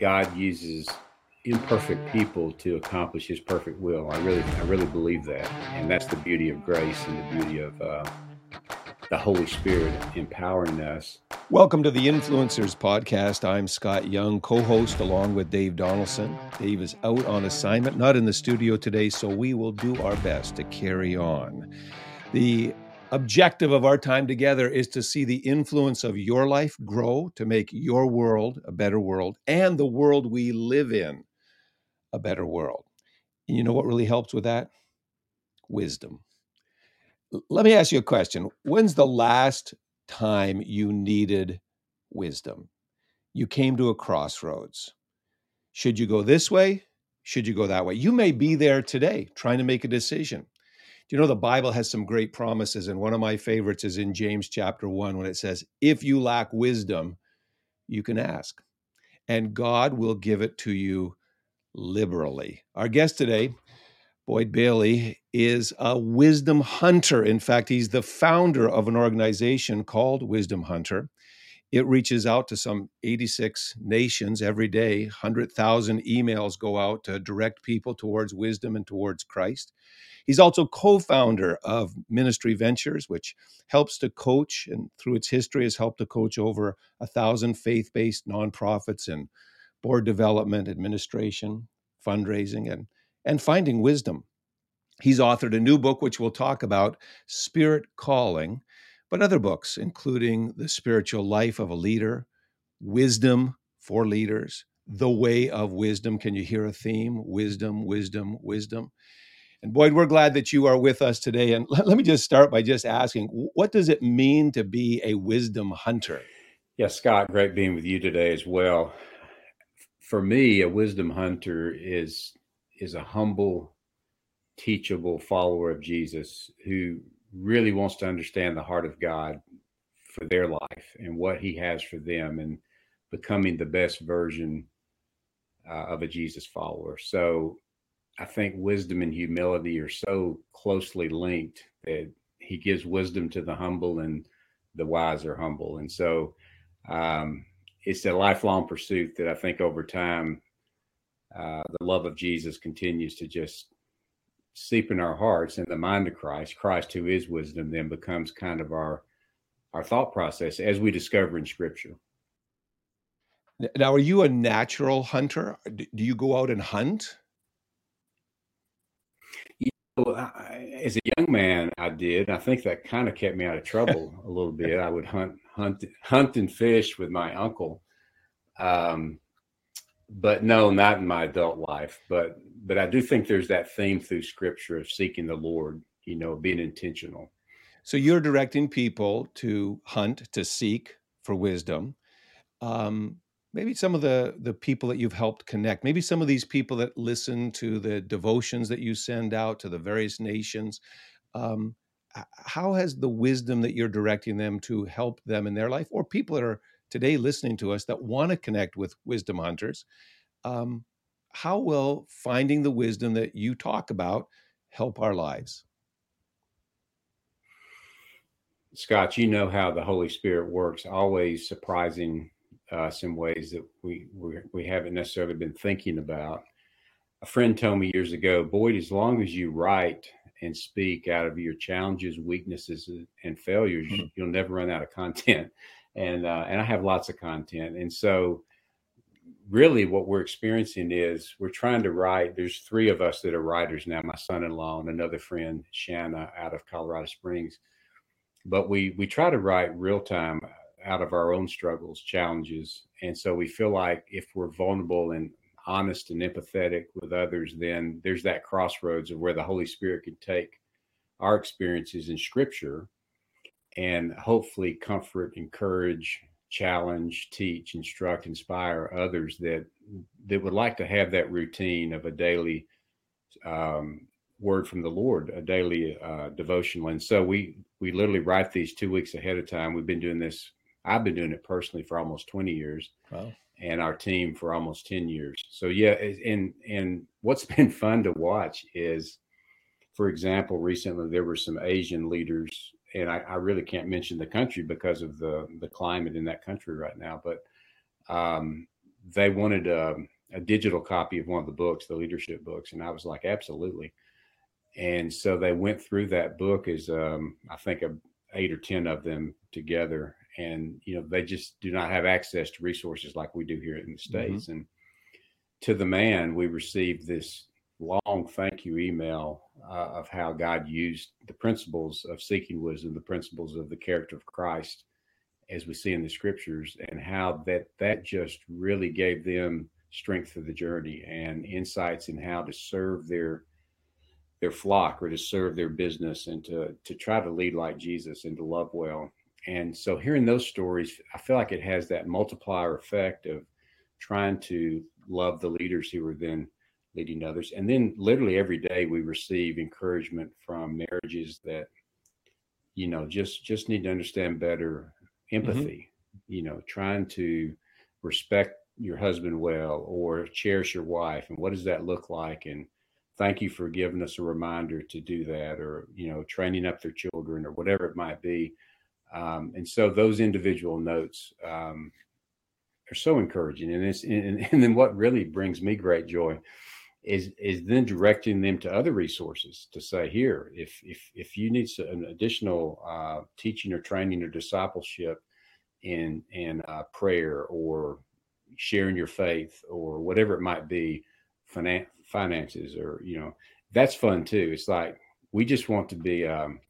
God uses imperfect people to accomplish His perfect will. I really, I really believe that, and that's the beauty of grace and the beauty of uh, the Holy Spirit empowering us. Welcome to the Influencers Podcast. I'm Scott Young, co host along with Dave Donaldson. Dave is out on assignment, not in the studio today, so we will do our best to carry on. The objective of our time together is to see the influence of your life grow to make your world a better world and the world we live in a better world. And you know what really helps with that? Wisdom. Let me ask you a question. When's the last time you needed wisdom? You came to a crossroads. Should you go this way? Should you go that way? You may be there today trying to make a decision. Do you know the Bible has some great promises? And one of my favorites is in James chapter 1 when it says, If you lack wisdom, you can ask, and God will give it to you liberally. Our guest today, Boyd Bailey, is a wisdom hunter. In fact, he's the founder of an organization called Wisdom Hunter. It reaches out to some 86 nations every day. 100,000 emails go out to direct people towards wisdom and towards Christ. He's also co founder of Ministry Ventures, which helps to coach and through its history has helped to coach over a thousand faith based nonprofits in board development, administration, fundraising, and, and finding wisdom. He's authored a new book, which we'll talk about Spirit Calling, but other books, including The Spiritual Life of a Leader, Wisdom for Leaders, The Way of Wisdom. Can you hear a theme? Wisdom, wisdom, wisdom. And Boyd, we're glad that you are with us today. And let, let me just start by just asking what does it mean to be a wisdom hunter? Yes, Scott, great being with you today as well. For me, a wisdom hunter is is a humble, teachable follower of Jesus who really wants to understand the heart of God for their life and what He has for them, and becoming the best version uh, of a Jesus follower. So I think wisdom and humility are so closely linked that he gives wisdom to the humble and the wise are humble. And so um, it's a lifelong pursuit that I think over time, uh, the love of Jesus continues to just seep in our hearts and the mind of Christ. Christ, who is wisdom, then becomes kind of our our thought process as we discover in Scripture. Now, are you a natural hunter? Do you go out and hunt? you know as a young man, I did. I think that kind of kept me out of trouble a little bit. I would hunt, hunt, hunt and fish with my uncle. Um, but no, not in my adult life. But but I do think there's that theme through Scripture of seeking the Lord. You know, being intentional. So you're directing people to hunt, to seek for wisdom. Um, maybe some of the the people that you've helped connect maybe some of these people that listen to the devotions that you send out to the various nations um, how has the wisdom that you're directing them to help them in their life or people that are today listening to us that want to connect with wisdom hunters um, how will finding the wisdom that you talk about help our lives scott you know how the holy spirit works always surprising us in ways that we, we, we haven't necessarily been thinking about. A friend told me years ago, Boyd, as long as you write and speak out of your challenges, weaknesses, and failures, mm-hmm. you'll never run out of content. And uh, and I have lots of content, and so really what we're experiencing is we're trying to write. There's three of us that are writers now. My son-in-law and another friend, Shanna, out of Colorado Springs. But we we try to write real time out of our own struggles, challenges. And so we feel like if we're vulnerable and honest and empathetic with others, then there's that crossroads of where the Holy Spirit can take our experiences in Scripture and hopefully comfort, encourage, challenge, teach, instruct, inspire others that that would like to have that routine of a daily um, word from the Lord, a daily uh, devotional. And so we we literally write these two weeks ahead of time. We've been doing this I've been doing it personally for almost 20 years. Wow. And our team for almost 10 years. So yeah, and and what's been fun to watch is, for example, recently there were some Asian leaders, and I, I really can't mention the country because of the the climate in that country right now. But um, they wanted a, a digital copy of one of the books, the leadership books, and I was like, absolutely. And so they went through that book as um, I think a, eight or ten of them together, and you know they just do not have access to resources like we do here in the mm-hmm. states. Mm-hmm. And to the man, we received this long thank you email uh, of how God used the principles of seeking wisdom, the principles of the character of Christ, as we see in the scriptures, and how that that just really gave them strength for the journey and insights in how to serve their their flock or to serve their business and to to try to lead like Jesus and to love well. And so hearing those stories, I feel like it has that multiplier effect of trying to love the leaders who were then leading others. And then literally every day we receive encouragement from marriages that, you know, just just need to understand better mm-hmm. empathy, mm-hmm. you know, trying to respect your husband well or cherish your wife and what does that look like and thank you for giving us a reminder to do that or you know training up their children or whatever it might be um, and so those individual notes um, are so encouraging and it's and, and then what really brings me great joy is is then directing them to other resources to say here if if if you need an additional uh, teaching or training or discipleship in in uh, prayer or sharing your faith or whatever it might be finan- finances or you know that's fun too it's like we just want to be um,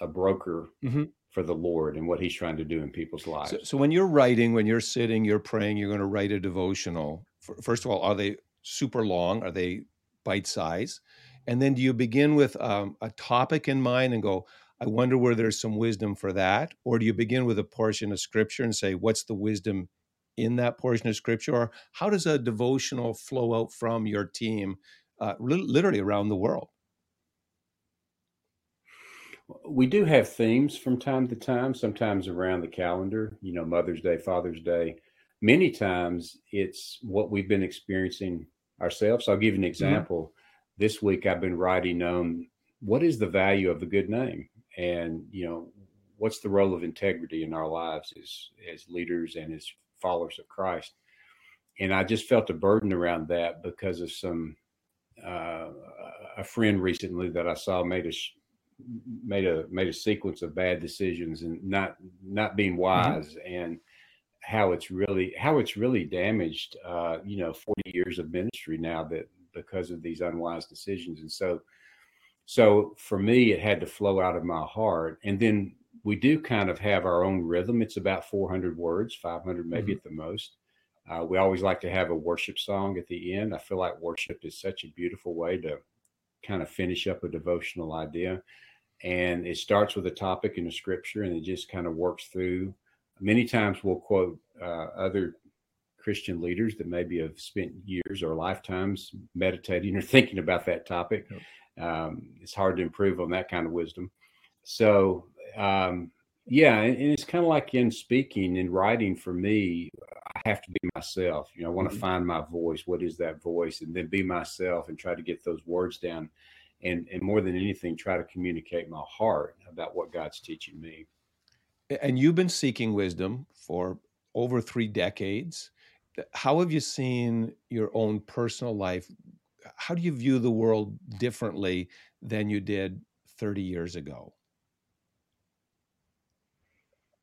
a broker mm-hmm. for the lord and what he's trying to do in people's lives so, so when you're writing when you're sitting you're praying you're going to write a devotional first of all are they super long? Are they bite size? And then do you begin with um, a topic in mind and go, I wonder where there's some wisdom for that? Or do you begin with a portion of scripture and say, what's the wisdom in that portion of scripture? Or how does a devotional flow out from your team uh, literally around the world? We do have themes from time to time, sometimes around the calendar, you know, Mother's Day, Father's Day. Many times it's what we've been experiencing ourselves. I'll give you an mm-hmm. example. Mm-hmm. This week I've been writing on what is the value of a good name, and you know what's the role of integrity in our lives as as leaders and as followers of Christ. And I just felt a burden around that because of some uh, a friend recently that I saw made a made a made a sequence of bad decisions and not not being mm-hmm. wise mm-hmm. and how it's really how it's really damaged uh, you know 40 years of ministry now that because of these unwise decisions. And so so for me it had to flow out of my heart. And then we do kind of have our own rhythm. It's about 400 words 500 maybe mm-hmm. at the most. Uh, we always like to have a worship song at the end. I feel like worship is such a beautiful way to kind of finish up a devotional idea. And it starts with a topic in the scripture and it just kind of works through many times we'll quote uh, other Christian leaders that maybe have spent years or lifetimes meditating or thinking about that topic. Um, it's hard to improve on that kind of wisdom. So, um, yeah, and, and it's kind of like in speaking and writing for me, I have to be myself. You know, I want to mm-hmm. find my voice. What is that voice? And then be myself and try to get those words down. And, and more than anything, try to communicate my heart about what God's teaching me and you've been seeking wisdom for over three decades. How have you seen your own personal life? How do you view the world differently than you did 30 years ago?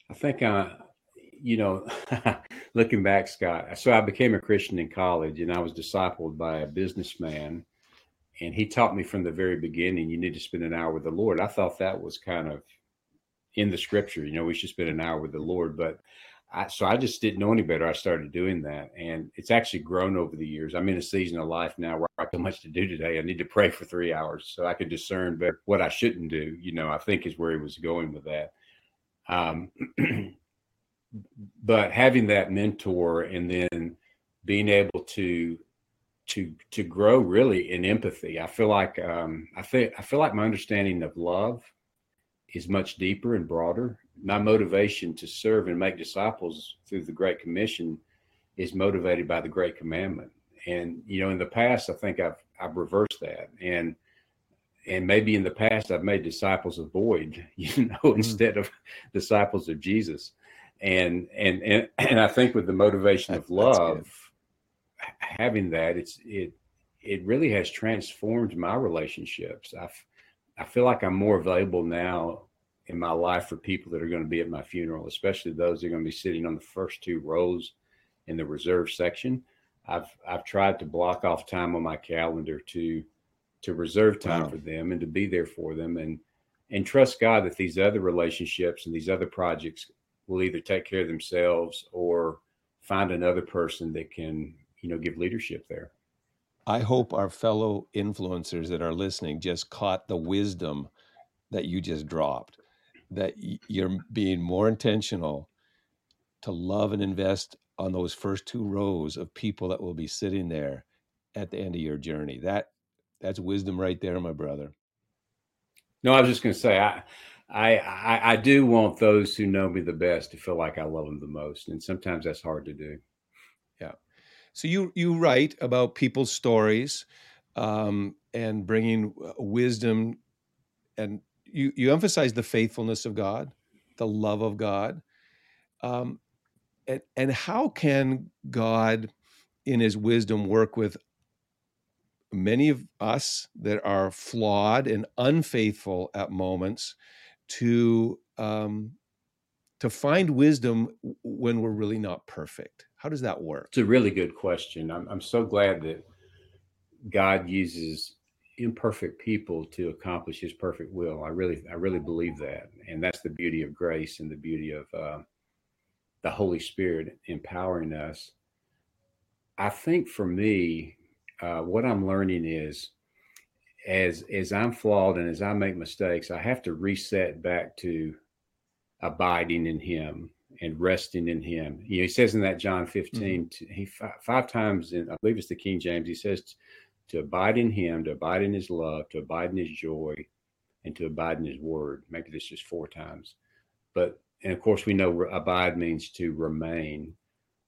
I think, uh, you know, looking back, Scott, so I became a Christian in college and I was discipled by a businessman. And he taught me from the very beginning, you need to spend an hour with the Lord. I thought that was kind of in the scripture. You know, we should spend an hour with the Lord. But I, so I just didn't know any better. I started doing that, and it's actually grown over the years. I'm in a season of life now where I have so much to do today. I need to pray for three hours so I can discern what I shouldn't do. You know, I think is where he was going with that. Um, but having that mentor and then being able to to to grow really in empathy, I feel like um, I feel I feel like my understanding of love is much deeper and broader. My motivation to serve and make disciples through the Great Commission is motivated by the Great Commandment. And you know, in the past, I think I've I've reversed that, and and maybe in the past I've made disciples of Boyd, you know, mm-hmm. instead of disciples of Jesus. And and and and I think with the motivation of love, having that, it's it it really has transformed my relationships. I I feel like I'm more available now in my life for people that are going to be at my funeral, especially those that are going to be sitting on the first two rows in the reserve section. I've I've tried to block off time on my calendar to to reserve time wow. for them and to be there for them and and trust God that these other relationships and these other projects will either take care of themselves or find another person that can, you know, give leadership there. I hope our fellow influencers that are listening just caught the wisdom that you just dropped that you're being more intentional to love and invest on those first two rows of people that will be sitting there at the end of your journey. That that's wisdom right there, my brother. No, I was just going to say I, I, I I do want those who know me the best to feel like I love them the most, and sometimes that's hard to do. Yeah. So you you write about people's stories um, and bringing uh, wisdom and you you emphasize the faithfulness of God, the love of God, um, and and how can God, in His wisdom, work with many of us that are flawed and unfaithful at moments to um, to find wisdom when we're really not perfect? How does that work? It's a really good question. I'm, I'm so glad that God uses imperfect people to accomplish his perfect will. I really, I really believe that. And that's the beauty of grace and the beauty of uh, the Holy Spirit empowering us. I think for me, uh, what I'm learning is as as I'm flawed and as I make mistakes, I have to reset back to abiding in Him and resting in Him. You know, he says in that John 15, mm-hmm. he five, five times in I believe it's the King James. He says to abide in him, to abide in his love, to abide in his joy, and to abide in his word. Maybe this just four times. But, and of course, we know abide means to remain.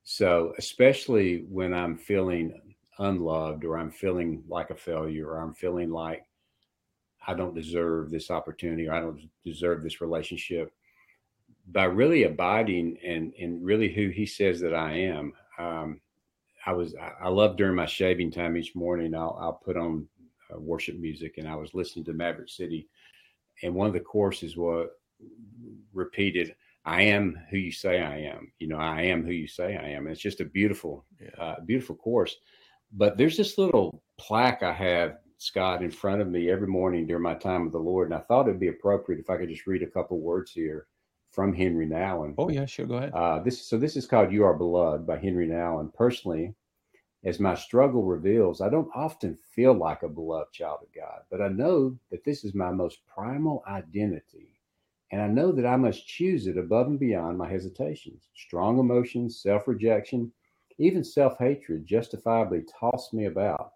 So, especially when I'm feeling unloved or I'm feeling like a failure or I'm feeling like I don't deserve this opportunity or I don't deserve this relationship, by really abiding and, and really who he says that I am, um, I was I love during my shaving time each morning. I'll I'll put on uh, worship music, and I was listening to Maverick City, and one of the courses was repeated. I am who you say I am. You know, I am who you say I am. And it's just a beautiful, yeah. uh, beautiful course. But there's this little plaque I have, Scott, in front of me every morning during my time with the Lord, and I thought it'd be appropriate if I could just read a couple words here from Henry Nouwen. Oh yeah, sure. Go ahead. Uh, this so this is called "You Are Beloved" by Henry Nouwen. Personally, as my struggle reveals, I don't often feel like a beloved child of God, but I know that this is my most primal identity, and I know that I must choose it above and beyond my hesitations. Strong emotions, self-rejection, even self-hatred justifiably toss me about.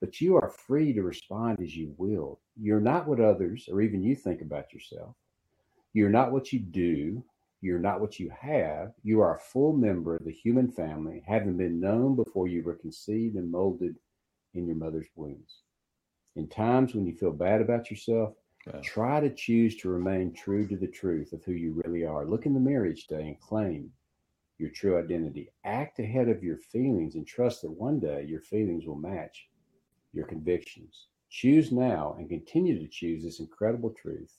But you are free to respond as you will. You're not what others or even you think about yourself. You're not what you do. You're not what you have. You are a full member of the human family, having been known before you were conceived and molded in your mother's wombs. In times when you feel bad about yourself, try to choose to remain true to the truth of who you really are. Look in the mirror each day and claim your true identity. Act ahead of your feelings and trust that one day your feelings will match your convictions. Choose now and continue to choose this incredible truth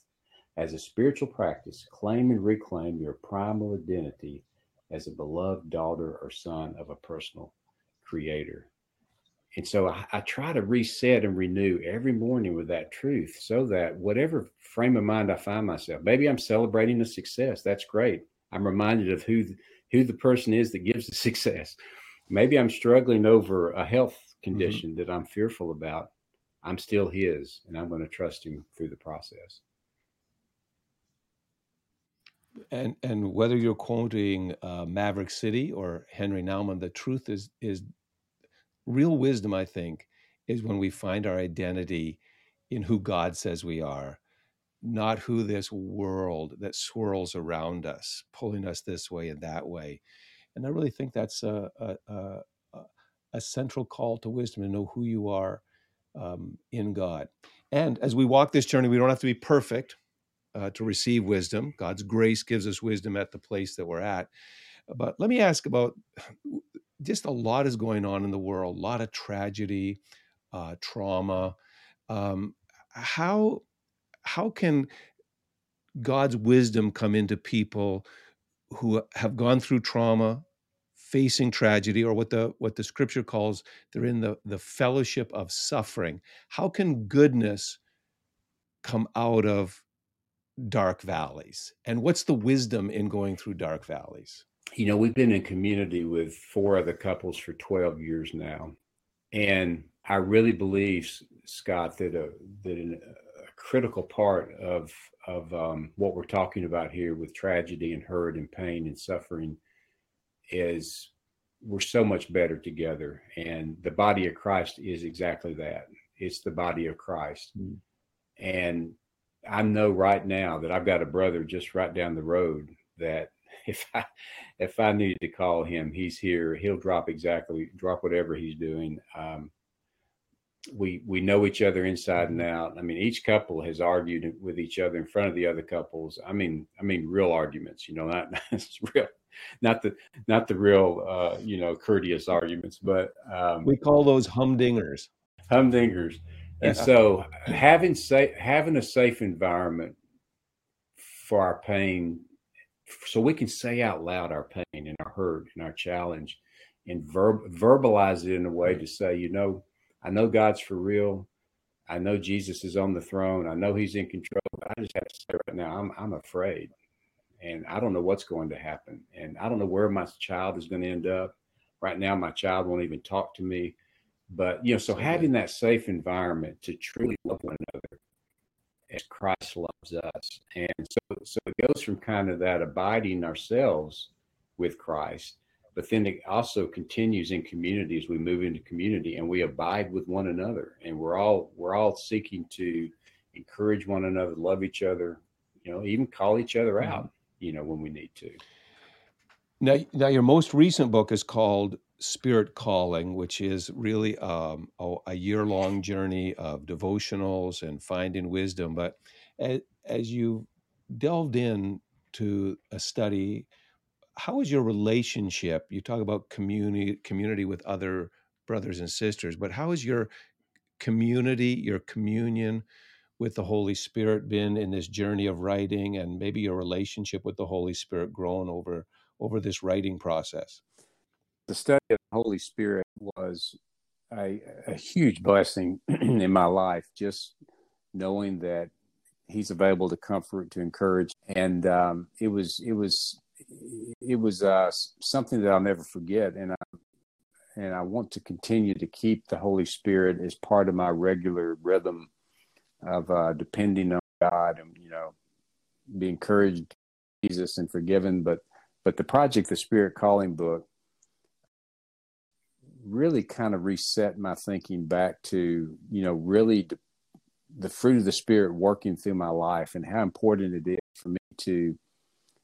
as a spiritual practice, claim and reclaim your primal identity as a beloved daughter or son of a personal creator. And so I, I, try to reset and renew every morning with that truth so that whatever frame of mind I find myself, maybe I'm celebrating a success. That's great. I'm reminded of who, who the person is that gives the success. Maybe I'm struggling over a health mm-hmm. condition mm-hmm. that I'm fearful about. I'm still his and I'm going to trust him through the process and and whether you're quoting uh, Maverick City or Henry Nouwen, the truth is is real wisdom. I think is when we find our identity in who God says we are, not who this world that swirls around us, pulling us this way and that way. And I really think that's a a, a, a central call to wisdom to know who you are um, in God. And as we walk this journey, we don't have to be perfect uh, to receive wisdom. God's grace gives us wisdom at the place that we're at. But let me ask about just a lot is going on in the world, a lot of tragedy, uh, trauma. Um, how how can God's wisdom come into people who have gone through trauma, facing tragedy, or what the what the Scripture calls they're in the the fellowship of suffering? How can goodness come out of dark valleys? And what's the wisdom in going through dark valleys? You know, we've been in community with four other couples for 12 years now. And I really believe, Scott, that a, that a critical part of, of um, what we're talking about here with tragedy and hurt and pain and suffering is we're so much better together. And the body of Christ is exactly that. It's the body of Christ. Mm. And I know right now that I've got a brother just right down the road that if I if I need to call him, he's here. He'll drop exactly drop whatever he's doing. Um, we we know each other inside and mm-hmm. out. I mean, each couple has argued with each other in front of the other couples. I mean, I mean, real arguments. You know, not real, not the not the real uh, you know courteous arguments, but um, we call those humdingers. Humdingers. And so having safe having a safe environment for our pain, so we can say out loud our pain and our hurt and our challenge, and verb, verbalize it in a way to say, you know, I know God's for real. I know Jesus is on the throne. I know He's in control. But I just have to say right now, I'm I'm afraid, and I don't know what's going to happen, and I don't know where my child is going to end up. Right now, my child won't even talk to me but you know, so having that safe environment to truly love one another as Christ loves us, and so so it goes from kind of that abiding ourselves with Christ, but then it also continues in community as we move into community and we abide with one another, and we're all we're all seeking to encourage one another, love each other, you know, even call each other mm-hmm. out, you know, when we need to. Now, now your most recent book is called Spirit Calling, which is really um, a, a year long journey of devotionals and finding wisdom. But as, as you delved in to a study, how is your relationship? You talk about community community with other brothers and sisters, but how is your community, your communion with the Holy Spirit been in this journey of writing, and maybe your relationship with the Holy Spirit grown over over this writing process? The study of the Holy Spirit was a, a huge blessing in my life. Just knowing that He's available to comfort, to encourage, and um, it was it was it was uh, something that I'll never forget, and I and I want to continue to keep the Holy Spirit as part of my regular rhythm of uh, depending on God and you know be encouraged Jesus and forgiven. But but the project, the Spirit Calling book, really kind of reset my thinking back to you know really the, the fruit of the spirit working through my life and how important it is for me to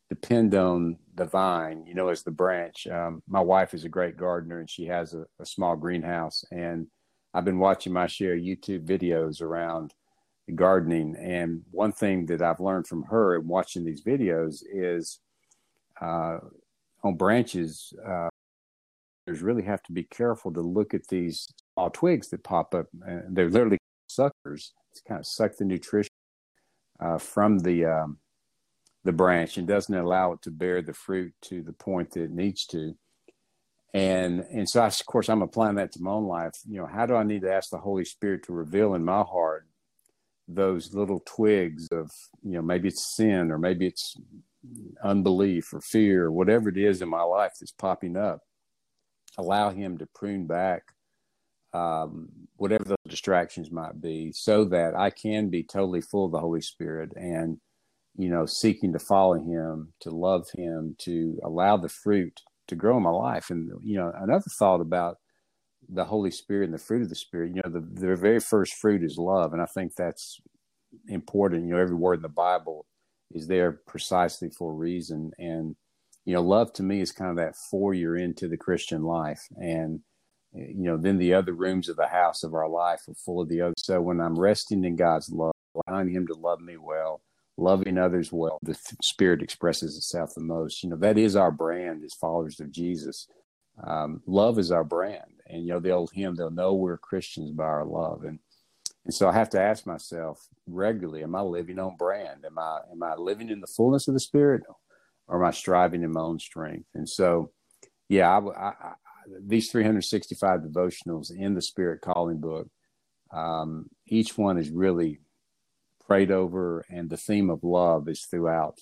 depend on the vine you know as the branch. Um, my wife is a great gardener and she has a, a small greenhouse and i've been watching my share of youtube videos around gardening. And one thing that i've learned from her and watching these videos is uh, on branches uh, really have to be careful to look at these small twigs that pop up. And they're literally suckers. It's kind of suck the nutrition uh, from the um, the branch and doesn't allow it to bear the fruit to the point that it needs to. And and so I, of course I'm applying that to my own life. You know, how do I need to ask the Holy Spirit to reveal in my heart those little twigs of you know maybe it's sin or maybe it's unbelief or fear or whatever it is in my life that's popping up allow him to prune back um, whatever the distractions might be so that I can be totally full of the Holy Spirit and, you know, seeking to follow him, to love him, to allow the fruit to grow in my life. And, you know, another thought about the Holy Spirit and the fruit of the Spirit, you know, the, the very first fruit is love. And I think that's important. You know, every word in the Bible is there precisely for a reason. And, you know, love to me is kind of that four year into the Christian life. And, you know, then the other rooms of the house of our life are full of the other. So when I'm resting in God's love, allowing Him to love me well, loving others well, the Spirit expresses itself the most. You know, that is our brand as followers of Jesus. Um, love is our brand, and you know the old hymn, "They'll know we're Christians by our love." And and so I have to ask myself regularly: Am I living on brand? Am I am I living in the fullness of the Spirit, or I striving in my own strength? And so, yeah, I, I, I, these 365 devotionals in the Spirit Calling book, um, each one is really prayed over, and the theme of love is throughout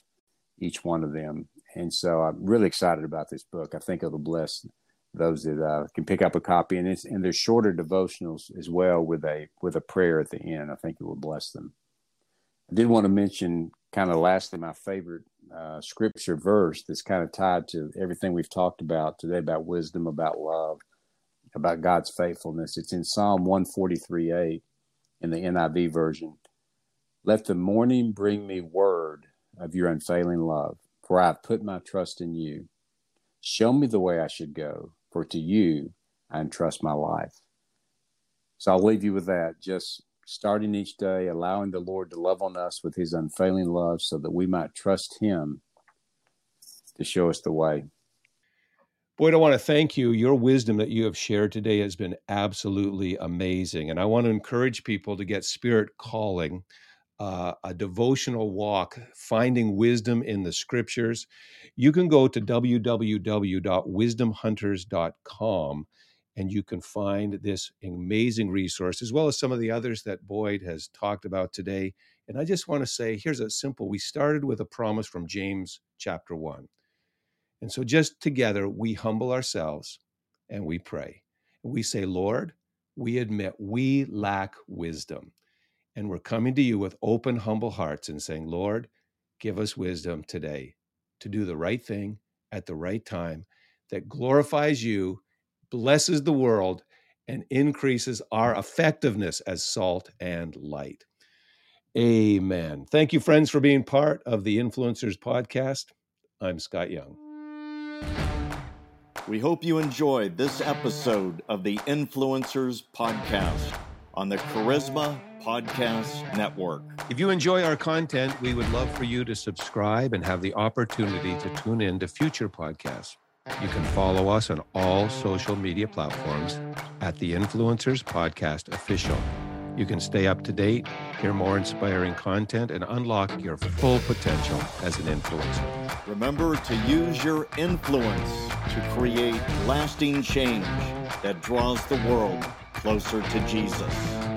each one of them. And so I'm really excited about this book. I think it'll bless those that uh, can pick up a copy, and it's and there's shorter devotionals as well with a with a prayer at the end. I think it will bless them. I did want to mention, kind of lastly, my favorite uh, scripture verse that's kind of tied to everything we've talked about today about wisdom, about love, about God's faithfulness. It's in Psalm 143 8 in the NIV version. Let the morning bring me word of your unfailing love, for I have put my trust in you. Show me the way I should go, for to you I entrust my life. So I'll leave you with that. Just starting each day, allowing the Lord to love on us with his unfailing love so that we might trust him to show us the way. Boyd, I want to thank you. Your wisdom that you have shared today has been absolutely amazing. And I want to encourage people to get Spirit Calling uh, a devotional walk, finding wisdom in the scriptures, you can go to www.wisdomhunters.com and you can find this amazing resource as well as some of the others that Boyd has talked about today. And I just want to say here's a simple we started with a promise from James chapter 1. And so just together we humble ourselves and we pray. We say, Lord, we admit we lack wisdom. And we're coming to you with open, humble hearts and saying, Lord, give us wisdom today to do the right thing at the right time that glorifies you, blesses the world, and increases our effectiveness as salt and light. Amen. Thank you, friends, for being part of the Influencers Podcast. I'm Scott Young. We hope you enjoyed this episode of the Influencers Podcast on the Charisma Podcast Network. If you enjoy our content, we would love for you to subscribe and have the opportunity to tune in to future podcasts. You can follow us on all social media platforms at the Influencers Podcast Official. You can stay up to date, hear more inspiring content, and unlock your full potential as an influencer. Remember to use your influence to create lasting change that draws the world closer to Jesus.